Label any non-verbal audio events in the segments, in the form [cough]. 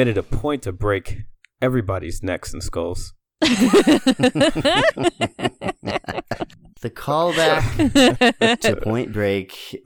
So we made it a point to break everybody's necks and skulls. [laughs] The callback [laughs] to Point Break.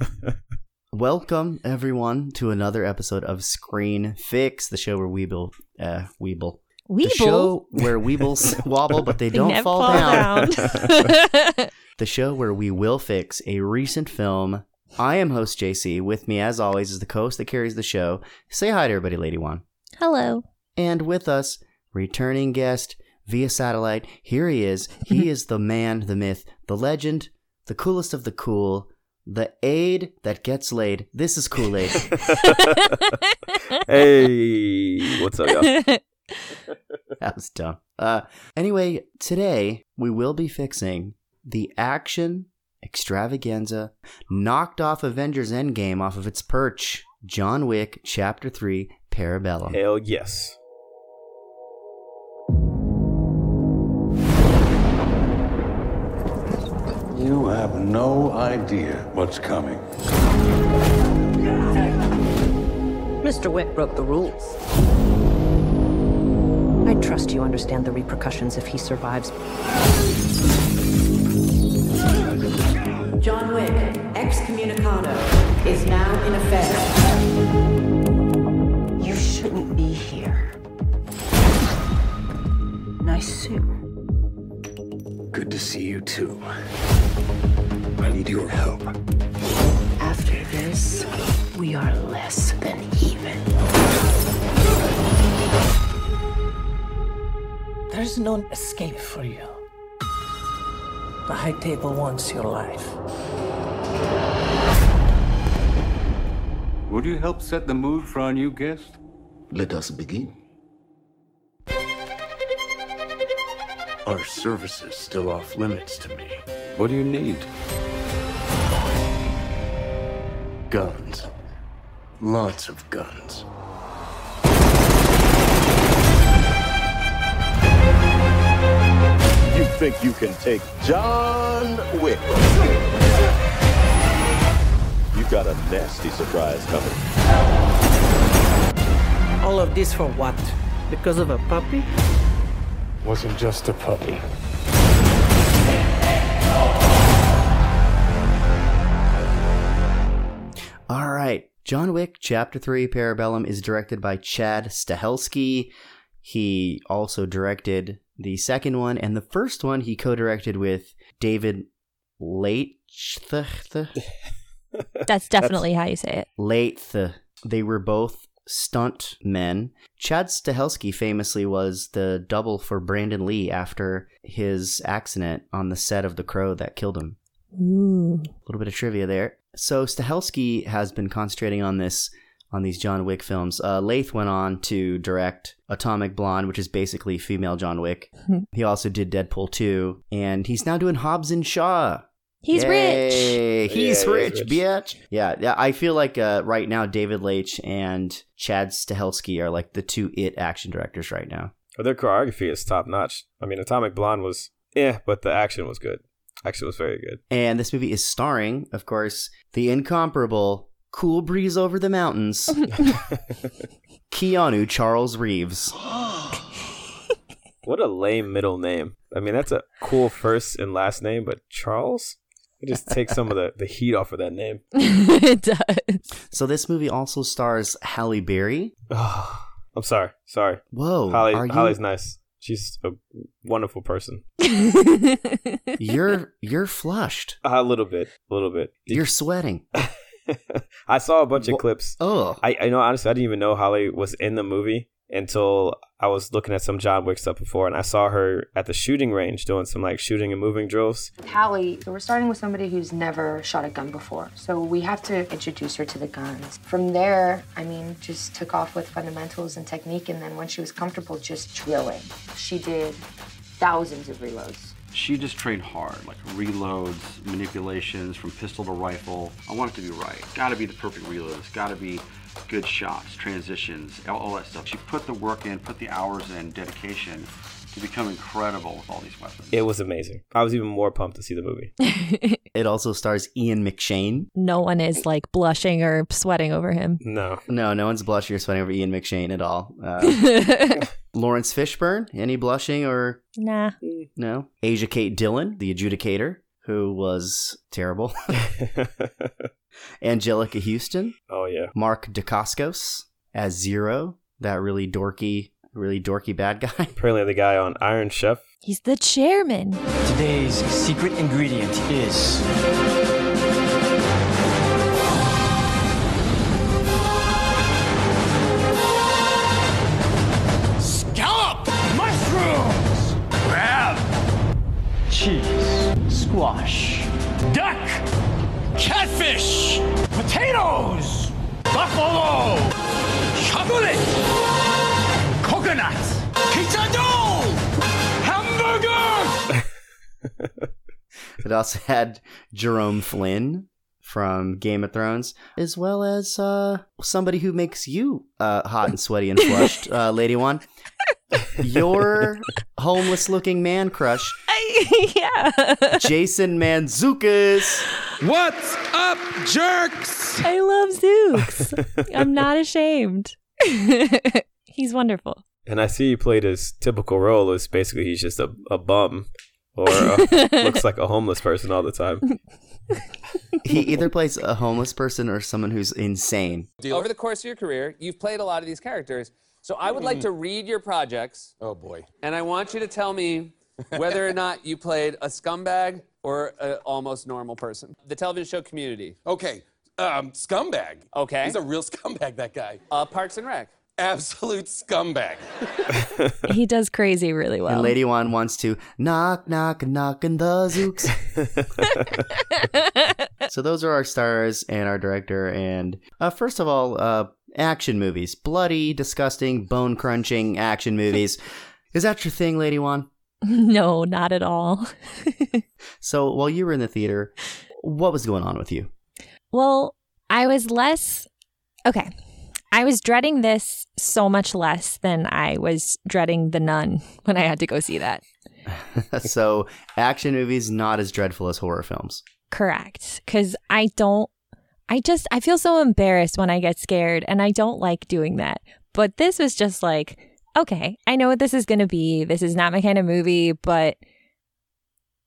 Welcome everyone to another episode of Screen Fix, the show where Weeble, uh, Weeble, the show where Weebles [laughs] wobble but they They don't fall, fall down. down. The show where we will fix a recent film. I am host JC. With me, as always, is the co-host that carries the show. Say hi to everybody, Lady One. Hello. And with us, returning guest via satellite. Here he is. He [laughs] is the man, the myth, the legend, the coolest of the cool, the aid that gets laid. This is Kool Aid. [laughs] hey, what's up, y'all? [laughs] that was dumb. Uh, anyway, today we will be fixing the action extravaganza knocked off Avengers Endgame off of its perch. John Wick, Chapter 3, Parabellum. Hell yes. You have no idea what's coming. Mr. Wick broke the rules. I trust you understand the repercussions if he survives. John Wick, excommunicado, is now in effect. Nice suit. Good to see you too. I need your help. After this, we are less than even. There's no escape for you. The High Table wants your life. Would you help set the mood for our new guest? Let us begin. Are services still off limits to me? What do you need? Guns. Lots of guns. You think you can take John Wick? You got a nasty surprise coming. All of this for what? Because of a puppy? Wasn't just a puppy. All right. John Wick, Chapter 3, Parabellum is directed by Chad Stahelski. He also directed the second one, and the first one he co directed with David Leitch. [laughs] That's definitely how you say it. Leith. They were both stunt men. Chad Stahelski famously was the double for Brandon Lee after his accident on the set of The Crow that killed him. Ooh. A little bit of trivia there. So Stahelski has been concentrating on this on these John Wick films. Uh, Lath went on to direct Atomic Blonde, which is basically female John Wick. [laughs] he also did Deadpool 2, and he's now doing Hobbs and Shaw. He's rich. He's Yeah, he's rich, rich. bitch. Yeah, yeah. I feel like uh, right now David Leitch and Chad Stahelski are like the two it action directors right now. But their choreography is top notch. I mean, Atomic Blonde was eh, but the action was good. Action was very good. And this movie is starring, of course, the incomparable Cool Breeze Over the Mountains, [laughs] Keanu Charles Reeves. What a lame middle name. I mean, that's a cool first and last name, but Charles? You just take some of the, the heat off of that name. [laughs] it does. So this movie also stars Halle Berry. Oh, [sighs] I'm sorry. Sorry. Whoa, Holly, are you? Holly's nice. She's a wonderful person. [laughs] You're you're flushed. A little bit. A little bit. You're sweating. [laughs] I saw a bunch of Wha- clips. Oh, I, I know, honestly, I didn't even know Holly was in the movie until I was looking at some John Wick stuff before, and I saw her at the shooting range doing some like shooting and moving drills. Halle, we're starting with somebody who's never shot a gun before. So we have to introduce her to the guns. From there, I mean, just took off with fundamentals and technique. And then when she was comfortable, just drilling. She did thousands of reloads. She just trained hard, like reloads, manipulations from pistol to rifle. I want it to be right. Gotta be the perfect reloads, gotta be good shots, transitions, all, all that stuff. She put the work in, put the hours in, dedication to become incredible with all these weapons. It was amazing. I was even more pumped to see the movie. [laughs] It also stars Ian McShane. no one is like blushing or sweating over him. No. No, no one's blushing or sweating over Ian McShane at all. Uh, [laughs] Laurence Fishburne, any blushing or nah. no? Asia Kate Dillon, the adjudicator, who was terrible. [laughs] [laughs] Anjelica Huston, oh yeah. Mark Dacascos as Zero, that really dorky, really dorky bad guy. [laughs] Apparently the guy on Iron Chef. He's the chairman. Today's secret ingredient is squash, duck, catfish, potatoes, buffalo, chocolate, coconut, pizza dough, hamburger. [laughs] It also had Jerome Flynn from Game of Thrones, as well as uh, somebody who makes you uh, hot and sweaty and [laughs] flushed, uh, Lady One. Your homeless looking man crush, [laughs] yeah. Jason Mantzoukas. What's up, jerks? I love Zooks. [laughs] I'm not ashamed. [laughs] He's wonderful. And I see he played his typical role as basically he's just a, a bum or uh, looks like a homeless person all the time. He either plays a homeless person or someone who's insane. Over the course of your career, you've played a lot of these characters. So I would like to read your projects. Oh boy. And I want you to tell me whether or not you played a scumbag or an almost normal person. The television show Community. Okay. Um, scumbag. Okay. He's a real [laughs] scumbag, that guy. Uh, Parks and Rec. Absolute scumbag. [laughs] He does crazy really well. And Lady One wants to knock, knock, knock in the zooks. [laughs] so those are our stars and our director. And uh, first of all, uh, action movies, bloody, disgusting, bone crunching action movies. Is that your thing, Lady One? [laughs] no, not at all. [laughs] So while you were in the theater, what was going on with you? Well, I was less. Okay. I was dreading this so much less than I was dreading The Nun [laughs] when I had to go see that. so action movies not as dreadful as horror films. Correct. Because I don't, I just, I feel so embarrassed when I get scared and I don't like doing that. But this was just like, okay, I know what this is going to be. This is not my kind of movie, but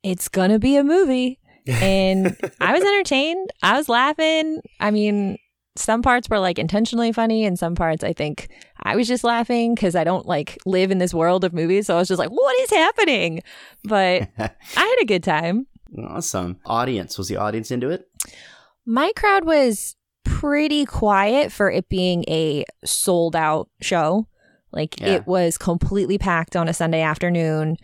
it's going to be a movie. [laughs] And I was entertained. I was laughing. I mean, some parts were like intentionally funny, and some parts I think I was just laughing because I don't like live in this world of movies. So I was just like, what is happening? But [laughs] I had a good time. Awesome. Audience. Was the audience into it? My crowd was pretty quiet for it being a sold out show. Like Yeah. it was completely packed on a Sunday afternoon,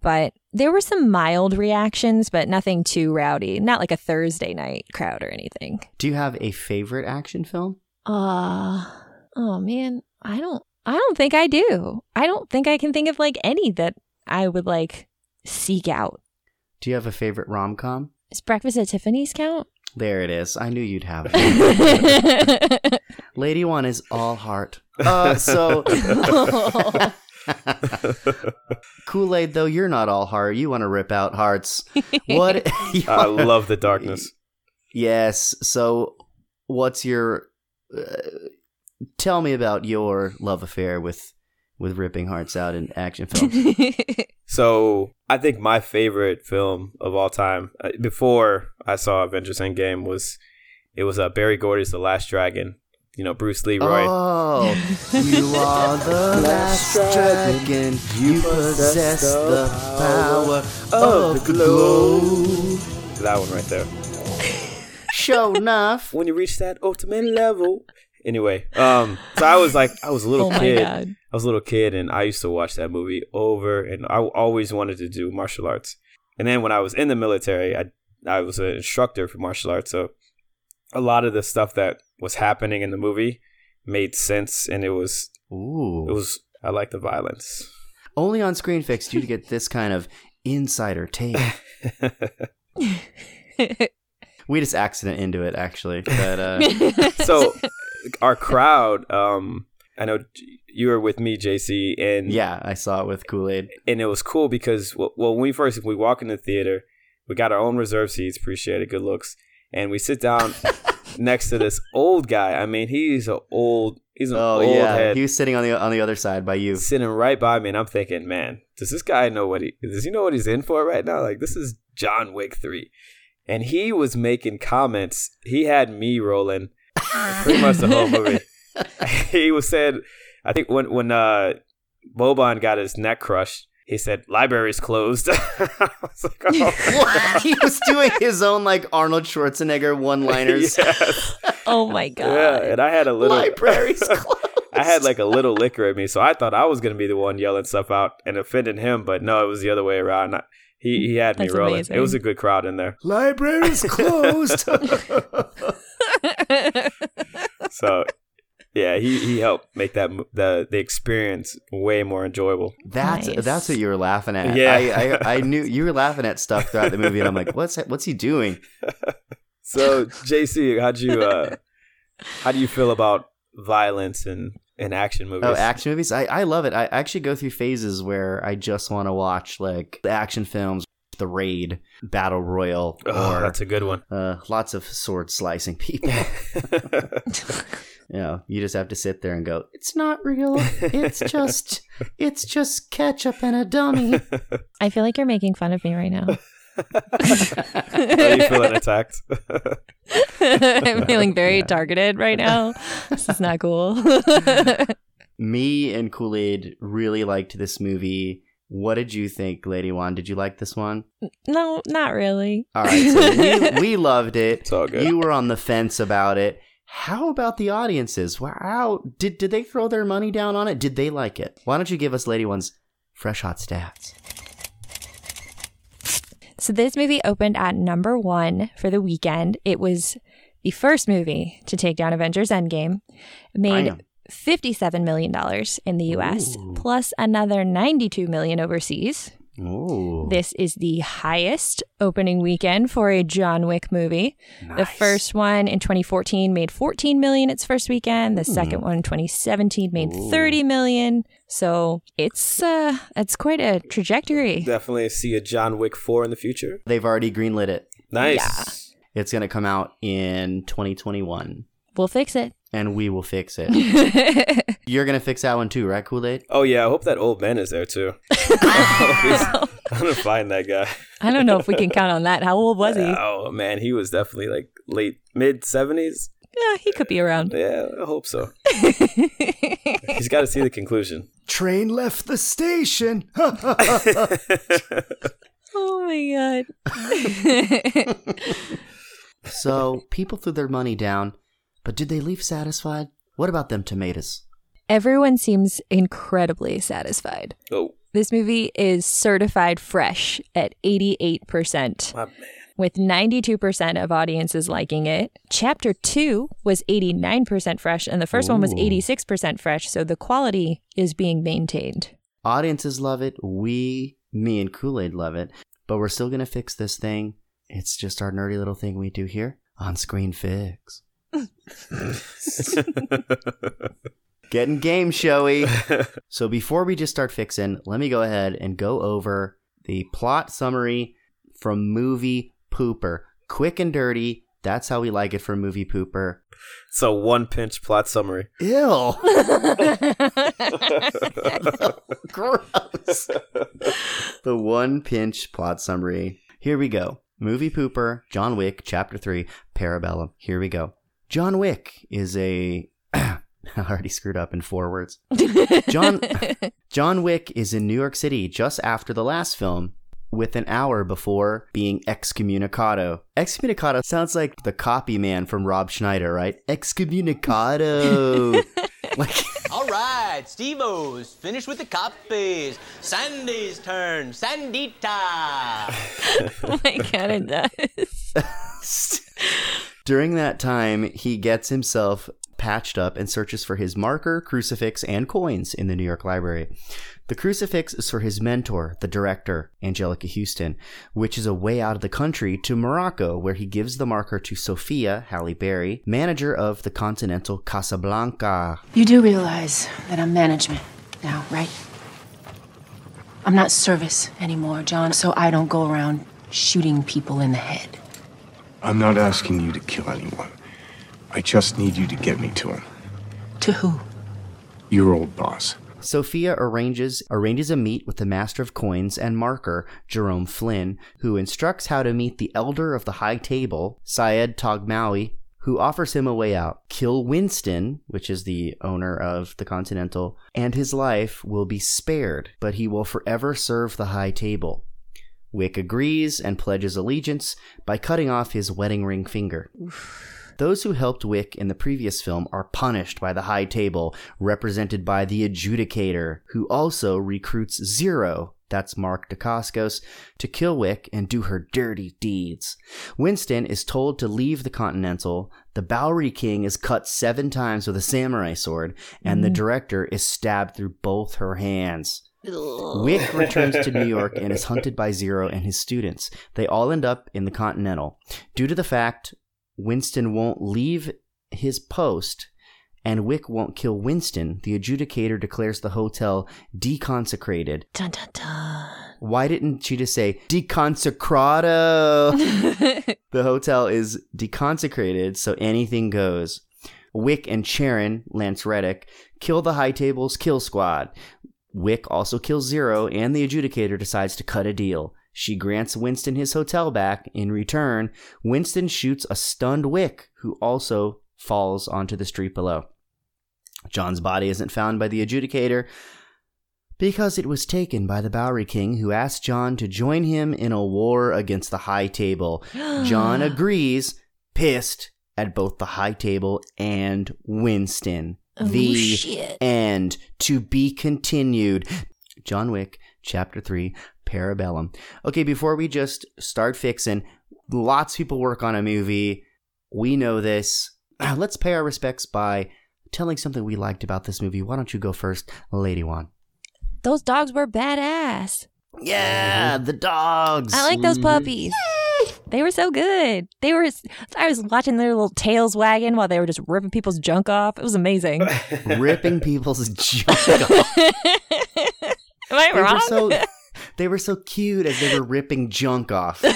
but there were some mild reactions, but nothing too rowdy. Not like a Thursday night crowd or anything. Do you have a favorite action film? Uh oh man, I don't I don't think I do. I don't think I can think of like any that I would like seek out. Do you have a favorite rom com? Is Breakfast at Tiffany's count? There it is. I knew you'd have [laughs] it. Lady One is all heart. Uh, so [laughs] Kool Aid, though you're not all heart, you want to rip out hearts. What? [laughs] I wanna- love the darkness. Yes. So, what's your? Uh, tell me about your love affair with with ripping hearts out in action films. [laughs] So I think my favorite film of all time uh, before I saw Avengers Endgame was it was uh, Berry Gordy's The Last Dragon. You know Bruce Leroy. Oh, [laughs] you are the last dragon. You possess the power of the glow. That one right there. Show [laughs] enough. When you reach that ultimate level. Anyway, um, so I was like, I was a little Oh my kid. God. I was a little kid, and I used to watch that movie over, and I always wanted to do martial arts. And then when I was in the military, I I was an instructor for martial arts, so a lot of the stuff that was happening in the movie made sense, and it was Ooh. it was I like the violence. Only on Screen Fix do you get this kind of insider take. [laughs] we just accident into it, actually. But uh, [laughs] so our crowd um I know you were with me, JC, and yeah, I saw it with Kool Aid, and it was cool because well, when we first we walk in the theater, we got our own reserve seats, appreciate it, good looks, and we sit down [laughs] next to this old guy. I mean, he's an old, he's an oh old yeah, head, he was sitting on the on the other side by you. sitting right by me, and I'm thinking, man, does this guy know what he does? He know what he's in for right now? Like this is John Wick three, and he was making comments. He had me rolling pretty much the whole movie. [laughs] [laughs] he was saying, I think when when uh, Boban got his neck crushed, he said, "Library's closed." [laughs] I was like, oh. he was doing his own like Arnold Schwarzenegger one-liners. [laughs] Yes. Oh my god. Yeah, and I had a little Library's closed. I had like a little liquor in me, so I thought I was gonna be the one yelling stuff out and offending him, but no, it was the other way around. I, he he had me rolling. amazing. It was a good crowd in there. Library's closed. So yeah, he, he helped make that the the experience way more enjoyable. That's Nice. that's what you were laughing at. Yeah. I, I I knew you were laughing at stuff throughout the movie, and I'm like, what's what's he doing? [laughs] So JC, how'd you uh, how do you feel about violence and, and action movies? Oh, action movies. I I love it. I actually go through phases where I just want to watch like the action films, The Raid, Battle Royale, Oh, or that's a good one. uh, lots of sword slicing people. [laughs] [laughs] you know, you just have to sit there and go, it's not real. It's [laughs] just, it's just ketchup and a dummy. [laughs] I feel like you're making fun of me right now. Are you feeling attacked? [laughs] I'm feeling very targeted right now. This is not cool. Me and Kool Aid really liked this movie. What did you think, Lady One? Did you like this one? no, not really. All right, so we, we loved it. It's all good. You were on the fence about it. How about the audiences? Wow, did did they throw their money down on it? Did they like it? Why don't you give us Lady One's fresh hot stats? So this movie opened at number one for the weekend. It was the first movie to take down Avengers Endgame. It made Damn. $57 million in the US, Ooh. plus another 92 million overseas. Ooh. This is the highest opening weekend for a John Wick movie. The first one in 2014 made 14 million its first weekend. The second one in 2017 made Ooh. 30 million. So it's uh it's quite a trajectory. Definitely see a John Wick four in the future. They've already greenlit it. Nice. Yeah. It's going to come out in 2021, We'll fix it. And we will fix it. [laughs] [laughs] You're going to fix that one too, right, Kool Aid? Oh yeah, I hope that old man is there too. [laughs] I'm gonna find that guy. I don't know if we can count on that. How old was he? Oh man, he was definitely like late mid seventies. Yeah, he could be around. Yeah, I hope so. He's got to see the conclusion. Train left the station. Oh my god. so people threw their money down, but did they leave satisfied? What about them tomatoes? Everyone seems incredibly satisfied. Oh, This movie is certified fresh at 88%, my man. with 92% of audiences liking it. Chapter 2 was 89% fresh, and the first one was 86% fresh, so the quality is being maintained. Audiences love it. We, me and Kool Aid love it. But we're still going to fix this thing. It's just our nerdy little thing we do here on Screen Fix. [laughs] Getting game showy. so before we just start fixing, let me go ahead and go over the plot summary from Movie Pooper. Quick and dirty. That's how we like it from Movie Pooper. So one pinch plot summary. Ew. [laughs] [laughs] Gross. the one pinch plot summary. Here we go. Movie Pooper, John Wick, Chapter 3, Parabellum. Here we go. John Wick is a. [clears throat] I already screwed up in four words. John [laughs] John Wick is in New York City just after the last film, with an hour before being excommunicado. Excommunicado sounds like the copy man from Rob Schneider, right? Excommunicado. [laughs] like [laughs] All right, Steve-O's finished with the copies. Sandy's turn. Sandita. oh my god, it does. During that time, he gets himself patched up and searches for his marker, crucifix, and coins in the New York Library. The crucifix is for his mentor, the director, Anjelica Huston, which is a way out of the country to Morocco, where he gives the marker to Sophia Halle Berry, manager of the Continental Casablanca. You do realize that I'm management now, right? I'm not service anymore, John, so I don't go around shooting people in the head. I'm not asking you to kill anyone. I just need you to get me to him. To who? Your old boss. Sophia arranges arranges a meet with the master of coins and marker, Jerome Flynn, who instructs how to meet the elder of the high table, Saïd Taghmaoui, who offers him a way out. Kill Winston, which is the owner of the Continental, and his life will be spared, but he will forever serve the high table. Wick agrees and pledges allegiance by cutting off his wedding ring finger. Those who helped Wick in the previous film are punished by the High Table, represented by the Adjudicator, who also recruits Zero, that's Mark Dacascos, to kill Wick and do her dirty deeds. Winston is told to leave the Continental, the Bowery King is cut seven times with a samurai sword, and the Mhm. director is stabbed through both her hands. Wick [laughs] returns to New York and is hunted by Zero and his students. They all end up in the Continental. Due to the fact Winston won't leave his post and Wick won't kill Winston, the adjudicator declares the hotel deconsecrated. Dun, dun, dun. Why didn't she just say deconsecrado? [laughs] the hotel is deconsecrated, so anything goes. Wick and Charon, Lance Reddick, kill the High Table's kill squad. Wick also kills Zero, and the adjudicator decides to cut a deal. She grants Winston his hotel back. In return, Winston shoots a stunned Wick, who also falls onto the street below. John's body isn't found by the adjudicator because it was taken by the Bowery King, who asked John to join him in a war against the High Table. [gasps] John agrees, pissed at both the High Table and Winston. Oh, the shit. end. To be continued. John Wick, Chapter 3, Parabellum. Okay, before we just start fixing, lots of people work on a movie. We know this. [clears throat] Let's pay our respects by telling something we liked about this movie. Why don't you go first, Lady One? Those dogs were badass. Yeah, the dogs. I like those mm-hmm. puppies. They were so good. They were. I was watching their little tails wagging while they were just ripping people's junk off. It was amazing. [laughs] Ripping people's [laughs] junk off. Am I They wrong? were so they were so cute as they were ripping junk off. [laughs]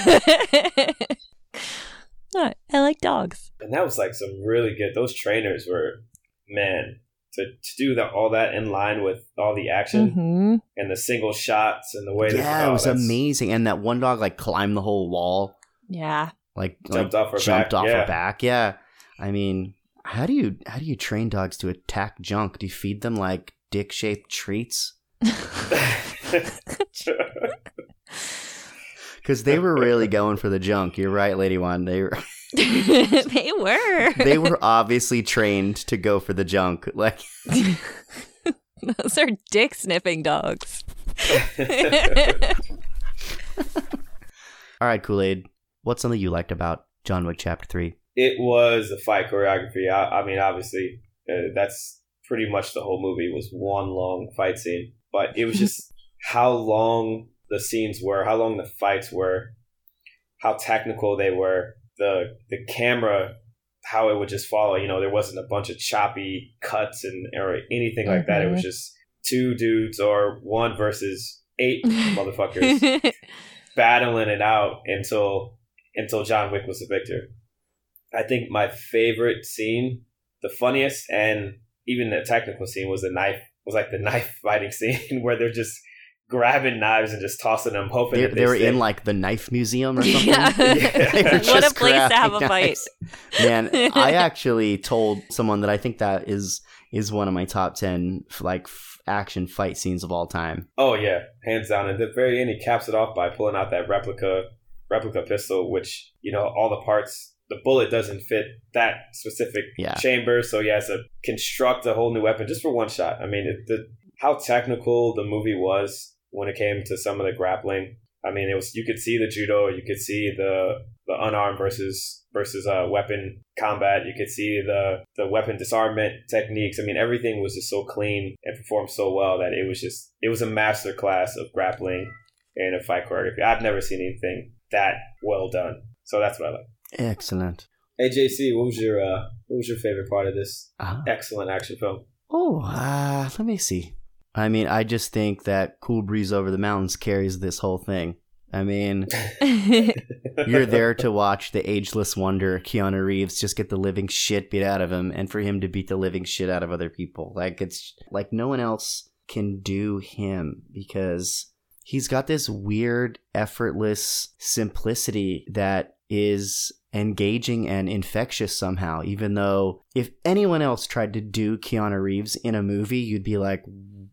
I like dogs. And that was like some really good. Those trainers were, man, to, to do that all that in line with all the action Mhm. and the single shots and the way they Yeah, oh, it was amazing. And that one dog like climbed the whole wall, Yeah. like Jumped like, off her jumped back, off yeah. her back. Yeah, I mean, how do you how do you train dogs to attack junk? Do you feed them like dick shaped treats? [laughs] [laughs] Because they were really going for the junk. You're right, Lady One. They were [laughs] they were. they were obviously trained to go for the junk. Like Those are dick sniffing dogs. All right, Kool Aid. What's something you liked about John Wick Chapter Three? it was the fight choreography. I, I mean, obviously, uh, that's pretty much the whole movie was one long fight scene. But it was [laughs] just how long the scenes were, how long the fights were, how technical they were, the the camera, how it would just follow. You know, there wasn't a bunch of choppy cuts and or anything like that. It was Mhm. just two dudes or one versus eight [laughs] motherfuckers [laughs] battling it out until until John Wick was the victor. I think my favorite scene, the funniest and even the technical scene was the knife was like the [laughs] knife fighting scene [laughs] where they're just grabbing knives and just tossing them, hoping They, that they were stick. in like the knife museum or [laughs] something. Yeah. They were What a just place to have a grabbing fight. knives. Man, I actually told someone that I think that is is one of my top ten like f- action fight scenes of all time. Oh yeah, hands down. At the very end, he caps it off by pulling out that replica replica pistol, which you know all the parts. The bullet doesn't fit that specific Yeah. chamber, so he has to construct a whole new weapon just for one shot. I mean, it, the, how technical the movie was when it came to some of the grappling. I mean, it was you could see the judo, you could see the the unarmed versus versus uh, weapon combat. You could see the the weapon disarmament techniques. I mean, everything was just so clean and performed so well that it was just it was a master class of grappling and a fight choreography. I've never seen anything that well done. So that's what I like. Excellent. Hey JC, what was your uh, what was your favorite part of this Uh-huh. excellent action film? Oh, uh, let me see. I mean, I just think that Cool Breeze Over the Mountains carries this whole thing. I mean, [laughs] you're there to watch the ageless wonder, Keanu Reeves, just get the living shit beat out of him, and for him to beat the living shit out of other people. Like, it's like no one else can do him because he's got this weird, effortless simplicity that is engaging and infectious somehow, even though if anyone else tried to do Keanu Reeves in a movie, you'd be like,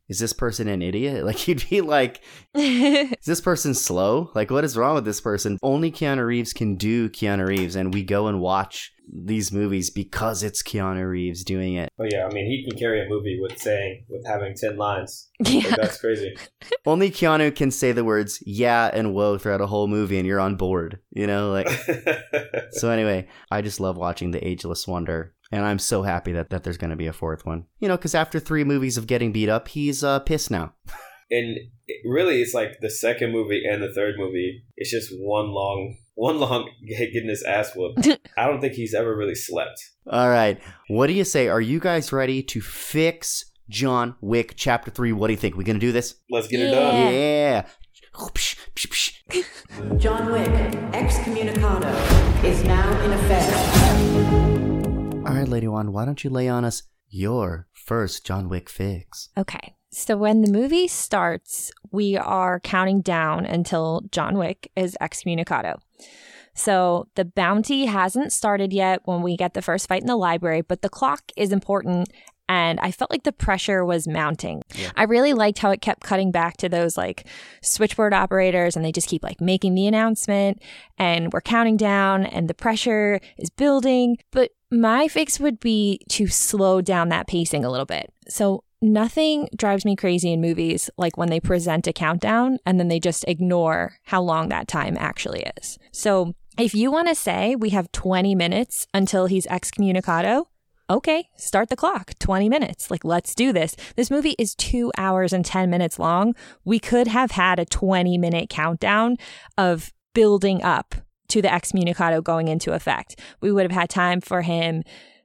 is this person an idiot? [laughs] Like, you'd be like, [laughs] is this person slow? Like, what is wrong with this person? Only Keanu Reeves can do Keanu Reeves, and we go and watch these movies because it's Keanu Reeves doing it. Oh yeah, I mean he can carry a movie with saying with having ten lines. Yeah. Like, that's crazy. [laughs] Only Keanu can say the words yeah and whoa throughout a whole movie, and you're on board. You know, like. [laughs] so anyway, I just love watching The Ageless Wonder. And I'm so happy that, that there's going to be a fourth one. You know, because after three movies of getting beat up, he's uh, pissed now. and it, really, it's like the second movie and the third movie. It's just one long, one long [laughs] getting his ass whooped. [laughs] I don't think he's ever really slept. All right. What do you say? Are you guys ready to fix John Wick Chapter 3? What do you think? We going to do this? Let's get it done. Yeah. [laughs] John Wick, excommunicado, is now in effect. All right, Lady One, why don't you lay on us your first John Wick fix? Okay. So when the movie starts, we are counting down until John Wick is excommunicado. So the bounty hasn't started yet when we get the first fight in the library, but the clock is important. And I felt like the pressure was mounting. I really liked how it kept cutting back to those like switchboard operators and they just keep like making the announcement and we're counting down and the pressure is building. But my fix would be to slow down that pacing a little bit. So nothing drives me crazy in movies like when they present a countdown and then they just ignore how long that time actually is. So if you want to say we have 20 minutes until he's excommunicado, okay, start the clock. 20 minutes. Like, let's do this. This movie is two hours and 10 minutes long. We could have had a 20 minute countdown of building up to the excommunicado going into effect. We would have had time for him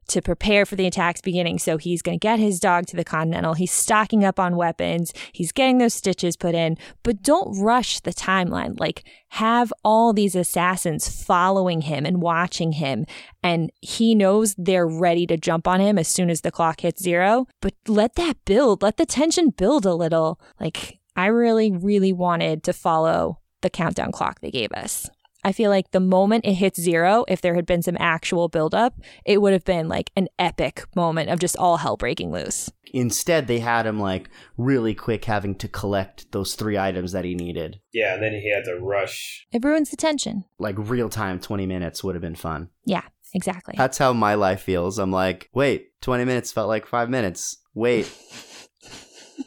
to prepare for the attacks beginning. So he's going to get his dog to the Continental. He's stocking up on weapons. He's getting those stitches put in, but don't rush the timeline. Like have all these assassins following him and watching him. And he knows they're ready to jump on him as soon as the clock hits zero, but let that build. Let the tension build a little. Like I really, really wanted to follow the countdown clock they gave us. I feel like the moment it hits zero, if there had been some actual buildup, it would have been like an epic moment of just all hell breaking loose. Instead, they had him like really quick having to collect those three items that he needed. Yeah, and then he had to rush. It ruins the tension. Like real time, 20 minutes would have been fun. Yeah, exactly. That's how my life feels. I'm like, wait, 20 minutes felt like five minutes. Wait. [laughs]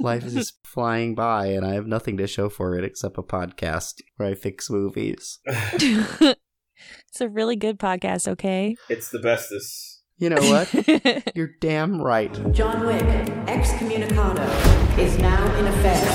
life is just flying by and I have nothing to show for it except a podcast where I fix movies. [laughs] it's a really good podcast, okay? It's the bestest. You know what? [laughs] You're damn right. John Wick, excommunicado, is now in effect.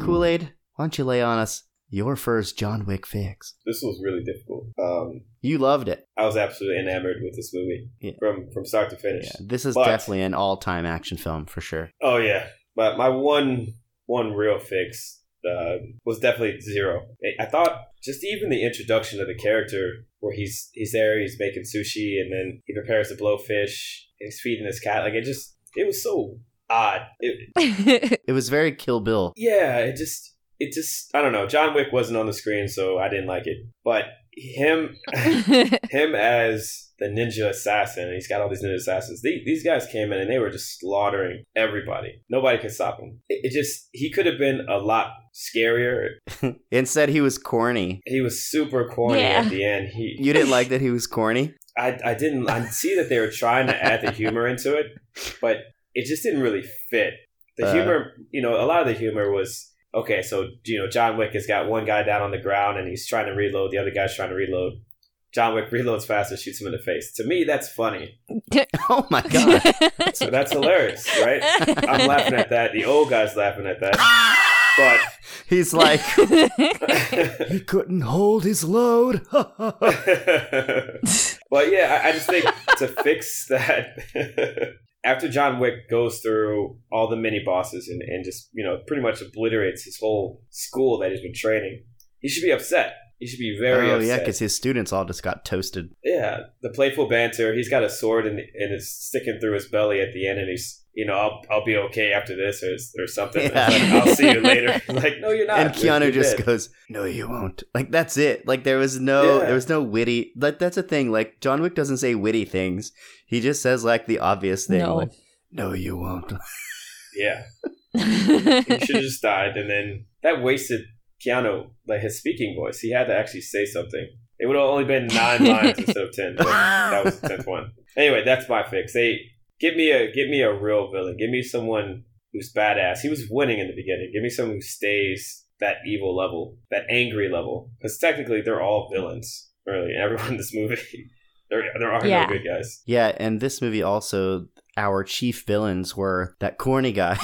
Kool Aid, why don't you lay on us your first John Wick fix? This was really difficult. Um, You loved it. I was absolutely enamored with this movie from from start to finish. This is But- definitely an all time action film for sure. Oh yeah, but my one one real fix uh, was definitely zero. I- I thought just even the introduction of the character, where he's he's there, he's making sushi, and then he prepares the blowfish, he's feeding his cat. Like it just it was so odd. It, [laughs] It was very Kill Bill. yeah, it just it just I don't know. John Wick wasn't on the screen, so I didn't like it. But him [laughs] him as the ninja assassin, he's got all these ninja assassins. These, these guys came in and they were just slaughtering everybody. Nobody could stop him. It, it just he could have been a lot scarier. [laughs] Instead, he was corny. He was super corny Yeah. at the end. He [laughs] You didn't like that he was corny? I I didn't I see that they were trying to add the humor into it, but it just didn't really fit. The Uh. humor, you know, a lot of the humor was okay, so you know John Wick has got one guy down on the ground and he's trying to reload, the other guy's trying to reload. John Wick [laughs] reloads faster, shoots him in the face. To me, that's funny. [laughs] oh my [laughs] god! so that's hilarious, right? I'm laughing at that. The old guy's laughing at that. But he's like, he couldn't hold his load. but yeah, I, I just think to fix that, after John Wick goes through all the mini bosses and, and just you know pretty much obliterates his whole school that he's been training, he should be upset. He should be very oh upset. yeah, because his students all just got toasted. Yeah, the playful banter. He's got a sword and, and it's sticking through his belly at the end, and he's you know I'll I'll be okay after this or or something. Yeah. Like, I'll see you later. [laughs] like no, you're not. and Keanu You're just dead. goes, "No, you won't." Like that's it. Like there was no, Yeah. there was no witty. Like that's a thing. Like John Wick doesn't say witty things. He just says like the obvious thing. No. Like, no, you won't. [laughs] Yeah, [laughs] he should have just died, and then that wasted Keanu like his speaking voice. He had to actually say something. It would have only been nine [laughs] lines instead of ten. But that was [laughs] the tenth one. Anyway, that's my fix. They give me a give me a real villain. Give me someone who's badass. He was winning in the beginning. Give me someone who stays that evil level, that angry level. Because technically, they're all villains. Really, everyone in this movie, [laughs] there there are Yeah. no good guys. Yeah, and this movie also, our chief villains were that corny guy.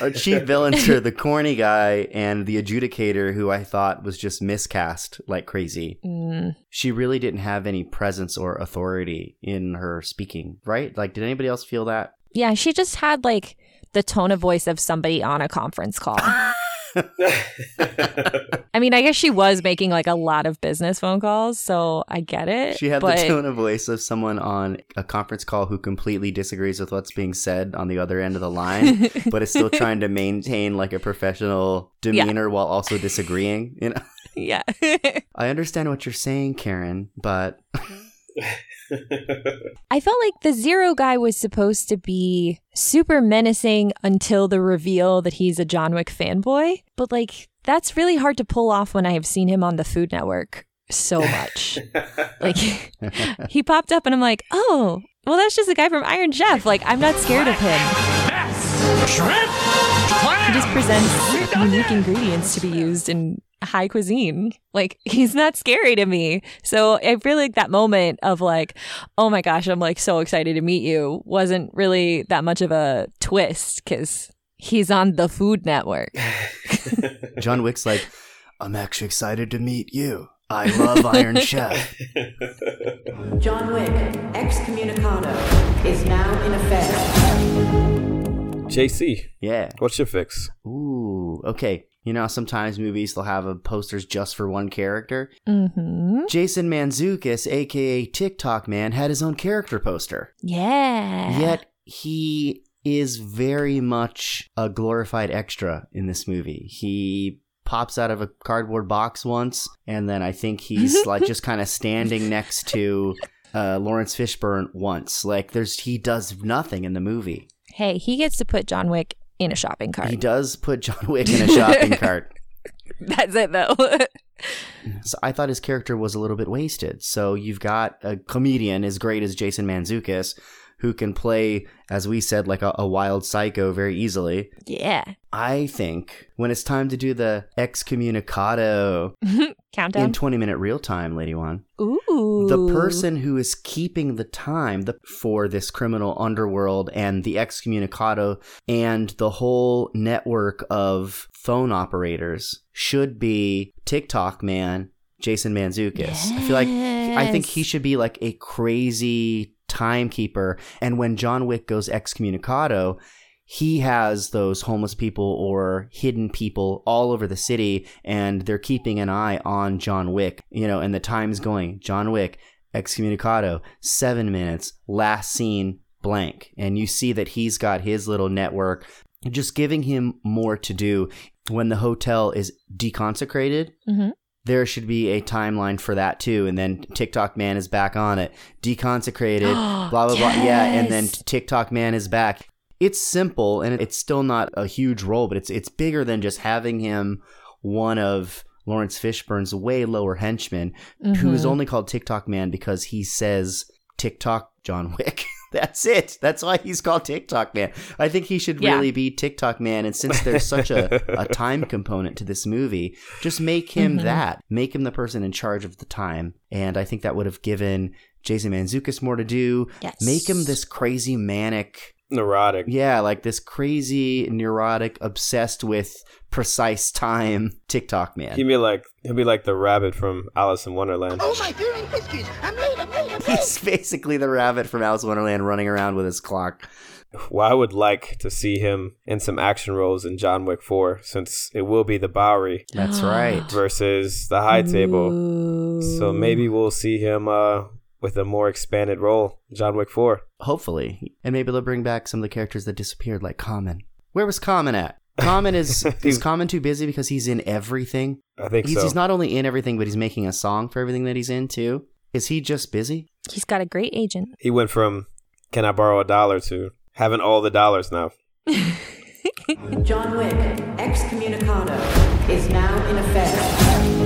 Our chief [laughs] villains are the corny guy and the adjudicator, who I thought was just miscast like crazy. Mm. She really didn't have any presence or authority in her speaking, right? Like, did anybody else feel that? Yeah, she just had like the tone of voice of somebody on a conference call. [laughs] [laughs] I mean, I guess she was making like a lot of business phone calls, so I get it. She had but the tone of voice of someone on a conference call who completely disagrees with what's being said on the other end of the line, [laughs] but is still trying to maintain like a professional Yeah. demeanor while also disagreeing. You know, [laughs] yeah. I understand what you're saying, Karen, but I felt like the Zero guy was supposed to be super menacing until the reveal that he's a John Wick fanboy. But like, that's really hard to pull off when I have seen him on the Food Network so [laughs] much. like, [laughs] he popped up and I'm like, oh, well, that's just a guy from Iron Chef. Like, I'm not scared of him. Shrimp! He just presents unique ingredients to be used in high cuisine. Like [laughs] he's not scary to me. So I feel like that moment of like, oh my gosh, I'm like so excited to meet you wasn't really that much of a twist because he's on the Food Network. [laughs] [laughs] John Wick's like, I'm actually excited to meet you. I love Iron Chef. John Wick, excommunicado, is now in effect. JC, Yeah. what's your fix? Ooh, okay. You know, sometimes movies they'll have a posters just for one character. Mm-hmm. Jason Mantzoukas, aka Tick Tock Man, had his own character poster. Yeah. Yet he is very much a glorified extra in this movie. He pops out of a cardboard box once, and then I think he's [laughs] like just kind of standing next to uh, Laurence Fishburne once. Like there's he does nothing in the movie. Hey, he gets to put John Wick in a shopping cart. He does put John Wick in a shopping cart. [laughs] That's it though. [laughs] So I thought his character was a little bit wasted. So you've got a comedian as great as Jason Mantzoukas who can play, as we said, like a, a wild psycho very easily. yeah. I think when it's time to do the excommunicado [laughs] Countdown. in 20 minute real time, Lady One, Ooh. the person who is keeping the time the, for this criminal underworld and the excommunicado and the whole network of phone operators should be Tick Tock man Jason Mantzoukas. I feel like I think he should be like a crazy timekeeper. And when John Wick goes excommunicado, he has those homeless people or hidden people all over the city and they're keeping an eye on John Wick, you know, and the time's going, John Wick, excommunicado, seven minutes, last scene, blank. And you see that he's got his little network, just giving him more to do when the hotel is deconsecrated. Mhm. There should be a timeline for that too, and then Tick Tock man is back on it, deconsecrated, [gasps] blah blah blah. Yeah, and then Tick Tock man is back. It's simple and it's still not a huge role, but it's it's bigger than just having him one of Laurence Fishburne's way lower henchmen, who is Mhm. only called Tick Tock man because he says Tick Tock John Wick. [laughs] That's it. That's why he's called Tick Tock Man. I think he should Yeah. really be Tick Tock Man. And since there's such a, a [laughs] time component to this movie, just make him Mhm. that. Make him the person in charge of the time. And I think that would have given Jason Mantzoukas more to do. Yes. Make him this crazy manic. Neurotic. Yeah, like this crazy, neurotic, obsessed with precise time Tick Tock man. He'll be like he'll be like the rabbit from Alice in Wonderland. Oh my hearing biscuits! I'm late, I'm late, I'm late. He's basically the rabbit from Alice in Wonderland running around with his clock. Well, I would like to see him in some action roles in John Wick 4, since it will be the Bowery That's right. versus the High Table. So maybe we'll see him uh, with a more expanded role, John Wick 4. Hopefully. And maybe they'll bring back some of the characters that disappeared, like Common. Where was Common at? [laughs] Common is is Common too busy because he's in everything? I think he's, so. he's not only in everything, but he's making a song for everything that he's in too. Is he just busy? He's got a great agent. He went from "Can I borrow a dollar?" to having all the dollars now. [laughs] John Wick, excommunicado, is now in effect.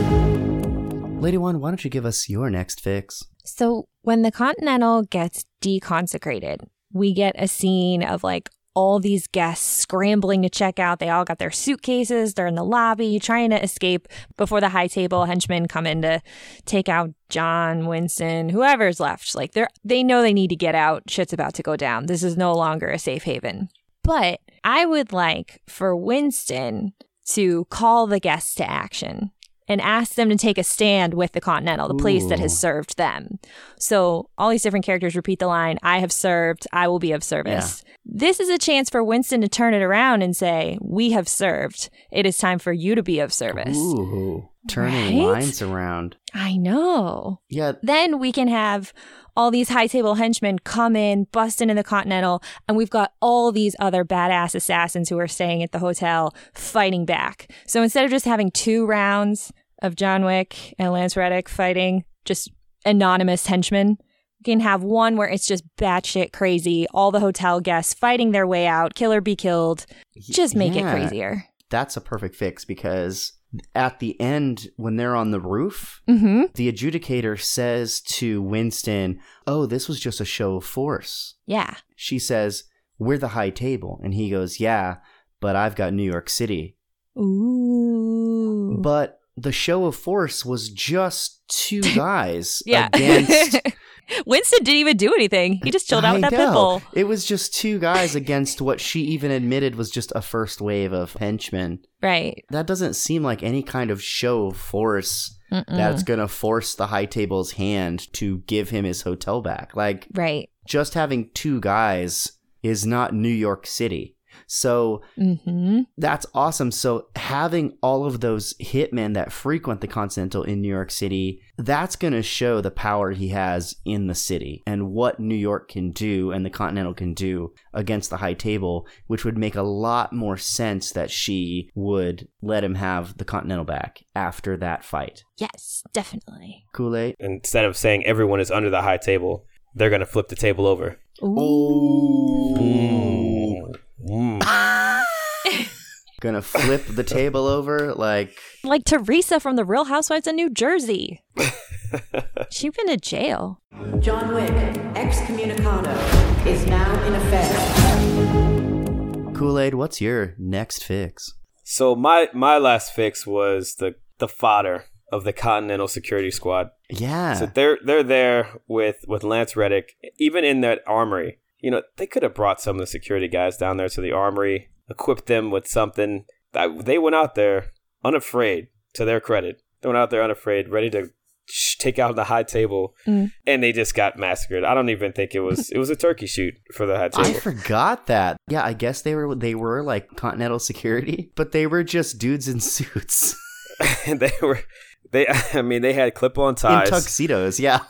Lady One, why don't you give us your next fix? So when the Continental gets deconsecrated, we get a scene of like all these guests scrambling to check out. They all got their suitcases. They're in the lobby trying to escape before the high table henchmen come in to take out John, Winston, whoever's left. Like they're they know they need to get out. Shit's about to go down. This is no longer a safe haven. But I would like for Winston to call the guests to action and ask them to take a stand with the Continental, the place that has served them. So all these different characters repeat the line, I have served, I will be of service. This is a chance for Winston to turn it around and say, We have served. It is time for you to be of service. Ooh, turning Right? lines around. I know. Yeah, Then we can have all these high table henchmen come in, bust into the Continental, and we've got all these other badass assassins who are staying at the hotel fighting back. So instead of just having two rounds of John Wick and Lance Reddick fighting just anonymous henchmen, we can have one where it's just batshit crazy, all the hotel guests fighting their way out, kill or be killed. Just make Yeah. it crazier. That's a perfect fix because at the end, when they're on the roof, Mm-hmm. the adjudicator says to Winston, Oh, this was just a show of force. Yeah. She says, We're the high table. And he goes, Yeah, but I've got New York City. Ooh. But the show of force was just two [laughs] guys Yeah. against. [laughs] [laughs] Winston didn't even do anything. He just chilled out I with that know. pit bull. It was just two guys against what she even admitted was just a first wave of henchmen. Right. That doesn't seem like any kind of show of force Mm-mm. that's going to force the high table's hand to give him his hotel back. Like, Right. just having two guys is not New York City. So Mm-hmm. that's awesome. So having all of those hitmen that frequent the Continental in New York City, that's going to show the power he has in the city and what New York can do and the Continental can do against the high table, which would make a lot more sense that she would let him have the Continental back after that fight. Yes, definitely. Kool-Aid? Instead of saying everyone is under the high table, they're going to flip the table over. Mm. [laughs] Gonna flip the table over like Like Teresa from the Real Housewives of New Jersey. [laughs] She's been to jail. John Wick, excommunicado, is now in effect. Kool-Aid, what's your next fix? So my my last fix was the the fodder of the Continental Security Squad. Yeah. So they're they're there with with Lance Reddick, even in that armory. You know, they could have brought some of the security guys down there to the armory, equipped them with something. That they went out there unafraid. To their credit, they went out there unafraid, ready to sh- take out the high table, Mm. and they just got massacred. I don't even think it was it was a turkey shoot for the high table. I forgot that. Yeah, I guess they were they were like Continental Security, but they were just dudes in suits [laughs] [laughs] they were they [laughs] I mean they had clip on ties, in ties. tuxedos. Yeah.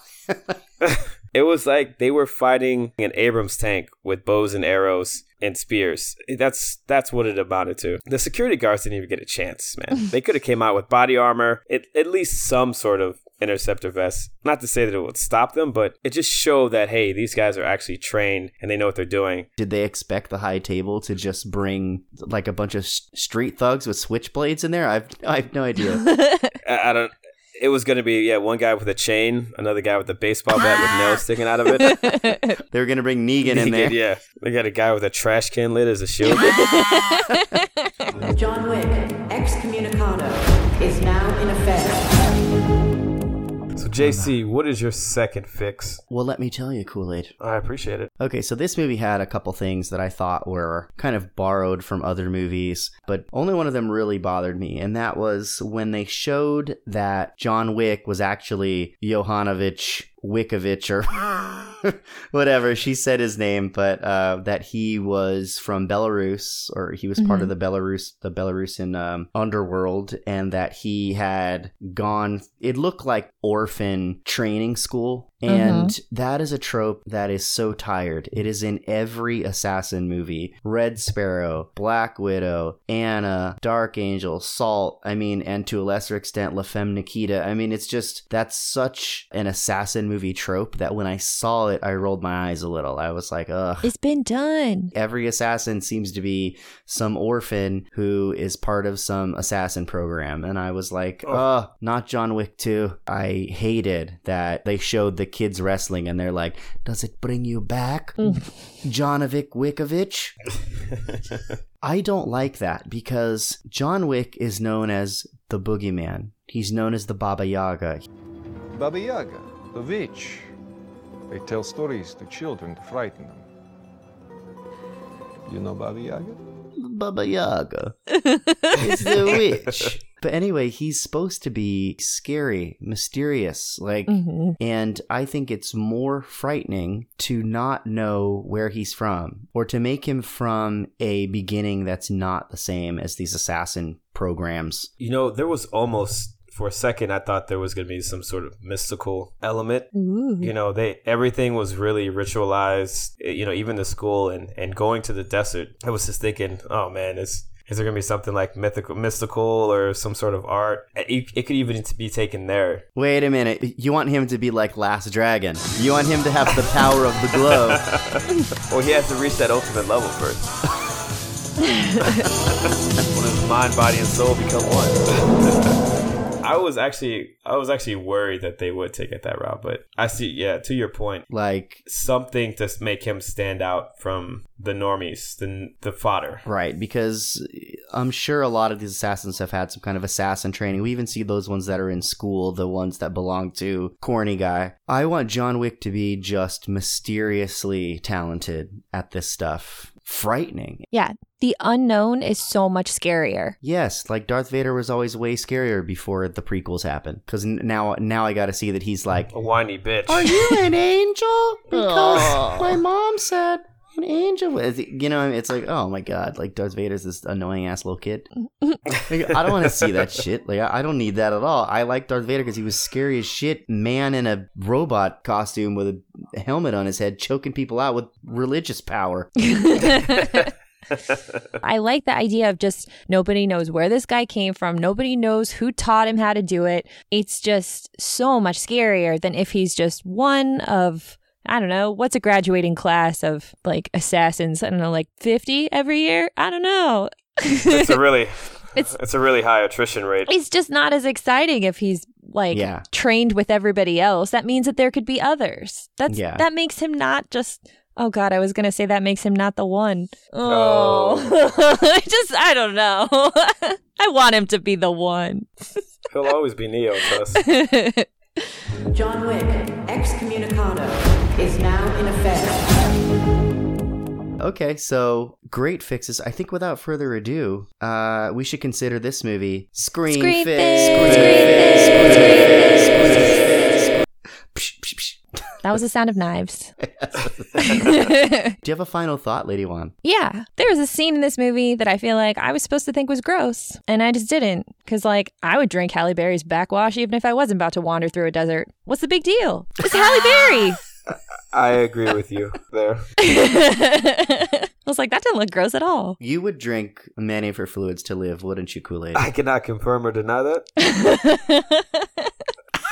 It was like they were fighting an Abrams tank with bows and arrows and spears. That's that's what it amounted to. The security guards didn't even get a chance, man. [laughs] they could have came out with body armor, at, at least some sort of interceptor vest. Not to say that it would stop them, but it just showed that hey, these guys are actually trained and they know what they're doing. Did they expect the high table to just bring like a bunch of street thugs with switchblades in there? I've I have no idea. [laughs] I, I don't. It was gonna be yeah, one guy with a chain, another guy with a baseball bat with nails [laughs] sticking out of it. [laughs] They were gonna bring Negan in there. Yeah, they got a guy with a trash can lid as a shield. [laughs] John Wick, excommunicado, is now in effect. JC, what is your second fix? Well, let me tell you, Kool Aid. I appreciate it. Okay, so this movie had a couple things that I thought were kind of borrowed from other movies, but only one of them really bothered me, and that was when they showed that John Wick was actually Johanovich Wickovich or [laughs] whatever she said his name, but uh, that he was from Belarus or he was part of the Belarus the Belarusian um, underworld, and that he had gone. It looked like orphan training school. Mm-hmm. And that is a trope that is so tired. It is in every assassin movie Red Sparrow, Black Widow, Anna, Dark Angel, Salt. I mean, and to a lesser extent, La Femme Nikita. I mean, it's just that's such an assassin movie trope that when I saw it, I rolled my eyes a little. I was like, ugh. It's been done. Every assassin seems to be some orphan who is part of some assassin program. And I was like, oh, not John Wick 2. I hated that they showed the kids wrestling and they're like, does it bring you back? Mm. Jonovic Wickovich? [laughs] I don't like that because John Wick is known as the boogeyman. He's known as the Baba Yaga. Baba Yaga, the witch. They tell stories to children to frighten them. You know Baba Yaga? Baba Yaga. [laughs] it's the witch. But anyway, he's supposed to be scary, mysterious, like, Mhm. and I think it's more frightening to not know where he's from or to make him from a beginning that's not the same as these assassin programs. You know, there was almost for a second I thought there was going to be some sort of mystical element. Ooh. You know, they everything was really ritualized. eh, You know, even the school and and going to the desert. I was just thinking, oh man, is is there going to be something like mythical, mystical, or some sort of art? It, it could even be taken there. Wait a minute. You want him to be like Last Dragon. You want him to have the power of the glove. [laughs] well, he has to reach that ultimate level first. [laughs] when his mind, body, and soul become one. I was actually, I was actually worried that they would take it that route, but I see. Yeah, to your point, like something to make him stand out from the normies, the the fodder. Right, because eh, I'm sure a lot of these assassins have had some kind of assassin training. We even see those ones that are in school, the ones that belong to Corny Guy. I want John Wick to be just mysteriously talented at this stuff. Frightening. Yeah, the unknown is so much scarier. Yes, like Darth Vader was always way scarier before the prequels happened. Because now, now I got to see that he's like, A whiny bitch. "Are you an [laughs] angel?" Because my mom said an angel. was-" You know, it's like, oh my god, like Darth Vader's this annoying ass little kid. Like, I don't want to see that shit. Like, I I don't need that at all. I like Darth Vader because he was scary as shit. Man in a robot costume with a helmet on his head, choking people out with religious power. [laughs] [laughs] I like the idea of just nobody knows where this guy came from. Nobody knows who taught him how to do it. It's just so much scarier than if he's just one of, I don't know, what's a graduating class of like assassins? I don't know, like 50 every year? I don't know. it's a really, [laughs] It's- it's a really high attrition rate. It's just not as exciting if he's like Yeah. trained with everybody else. That means that there could be others. That's Yeah. that makes him not just Oh God, I was gonna say that makes him not the one. Oh, I oh. [laughs] just I don't know. [laughs] I want him to be the one. He'll always be Neo to us. John Wick, excommunicado, is now in effect. Okay, so great fixes. I think without further ado, uh, we should consider this movie Screen, Screen Fix. Fix. Screen Fix. Screen Fix. Psh, psh, psh. That was the sound of knives. [laughs] Do you have a final thought, Lady One? Yeah, there was a scene in this movie that I feel like I was supposed to think was gross, and I just didn't. Because, like, I would drink Halle Berry's backwash even if I wasn't about to wander through a desert. What's the big deal? It's Halle Berry! [laughs] I agree with you there. [laughs] I was like, that didn't look gross at all. You would drink many of her fluids to live, wouldn't you, Kool Aid? I cannot confirm or deny that.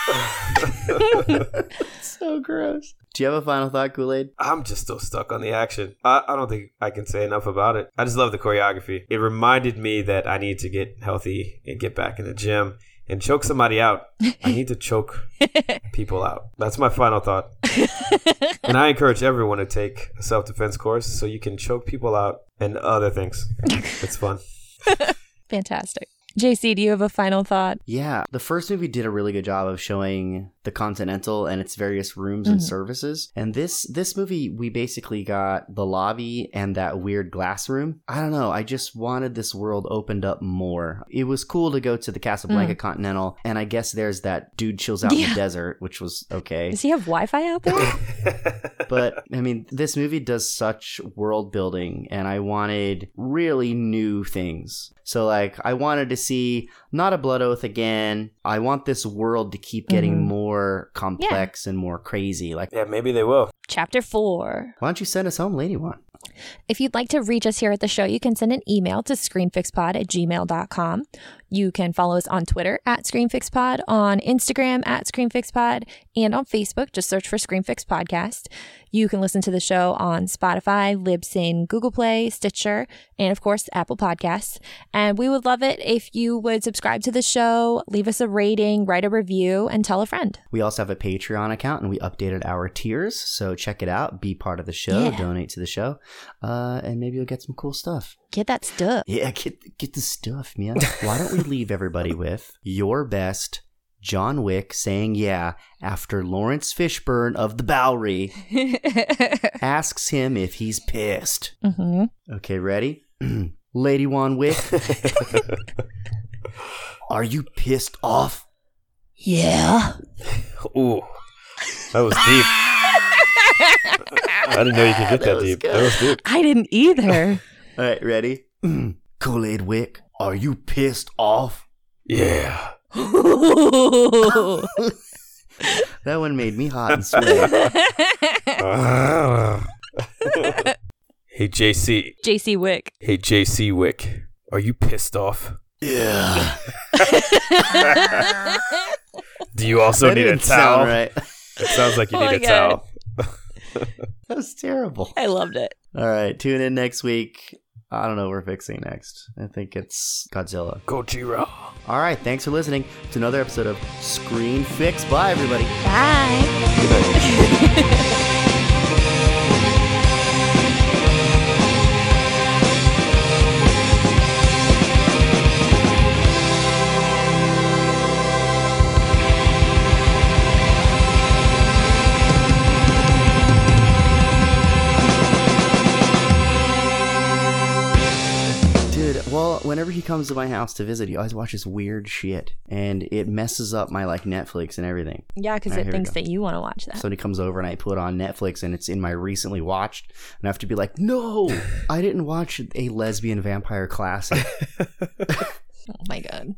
[laughs] so gross. Do you have a final thought, Kool Aid? I'm just still stuck on the action. I, I don't think I can say enough about it. I just love the choreography. It reminded me that I need to get healthy and get back in the gym. and choke somebody out, I need to choke [laughs] people out. That's my final thought. [laughs] and I encourage everyone to take a self defense course so you can choke people out and other things. It's fun. Fantastic. JC, do you have a final thought? Yeah, the first movie did a really good job of showing the Continental and its various rooms and Mhm. services. And this this movie we basically got the lobby and that weird glass room. I don't know, I just wanted this world opened up more. It was cool to go to the Casablanca Mm. Continental and I guess there's that dude chills out in the desert, which was okay. Does he have Wi-Fi out there? [laughs] but I mean, this movie does such world building, and I wanted really new things. So, like, I wanted to see not a blood oath again. I want this world to keep getting Mhm. more complex and more crazy. Like, yeah, maybe they will. Chapter four. Why don't you send us home, Lady One? If you'd like to reach us here at the show, you can send an email to screenfixpod at gmail.com. You can follow us on Twitter at ScreenFixPod, on Instagram at ScreenFixPod, and on Facebook. Just search for ScreenFix Podcast. You can listen to the show on Spotify, Libsyn, Google Play, Stitcher, and of course, Apple Podcasts. And we would love it if you would subscribe to the show, leave us a rating, write a review, and tell a friend. We also have a Patreon account, and we updated our tiers. So check it out. Be part of the show. Yeah. Donate to the show, uh, and maybe you'll get some cool stuff. Get that stuff. Yeah, get get the stuff, man. Why don't we [laughs] leave everybody with your best John Wick saying yeah after Laurence Fishburne of the Bowery [laughs] asks him if he's pissed. hmm Okay, ready? [clears throat] Lady One Wick, [laughs] are you pissed off? Yeah. [laughs] Ooh, that was deep. I didn't know you could get that, was deep. good. That was deep. I didn't either. All right, ready? [clears throat] Kool Aid Wick, are you pissed off? Yeah. [laughs] That one made me hot and sweaty. [laughs] Hey JC. JC Wick. Hey JC Wick. Are you pissed off? Yeah. [laughs] Do you also That need a didn't sound towel? right. It sounds like you Oh need a God. towel. That was terrible. I loved it. All right, tune in next week. I don't know what we're fixing next. I think it's Godzilla. Gojira. All right, thanks for listening to another episode of Screen Fix. Bye, everybody. Bye. [laughs] he comes to my house to visit, he always watches weird shit, and it messes up my like Netflix and everything. Yeah, because right, it thinks that you want to watch that. Somebody comes over and I put on Netflix and it's in my recently watched, and I have to be like, no, [laughs] I didn't watch a lesbian vampire classic. [laughs] oh my god.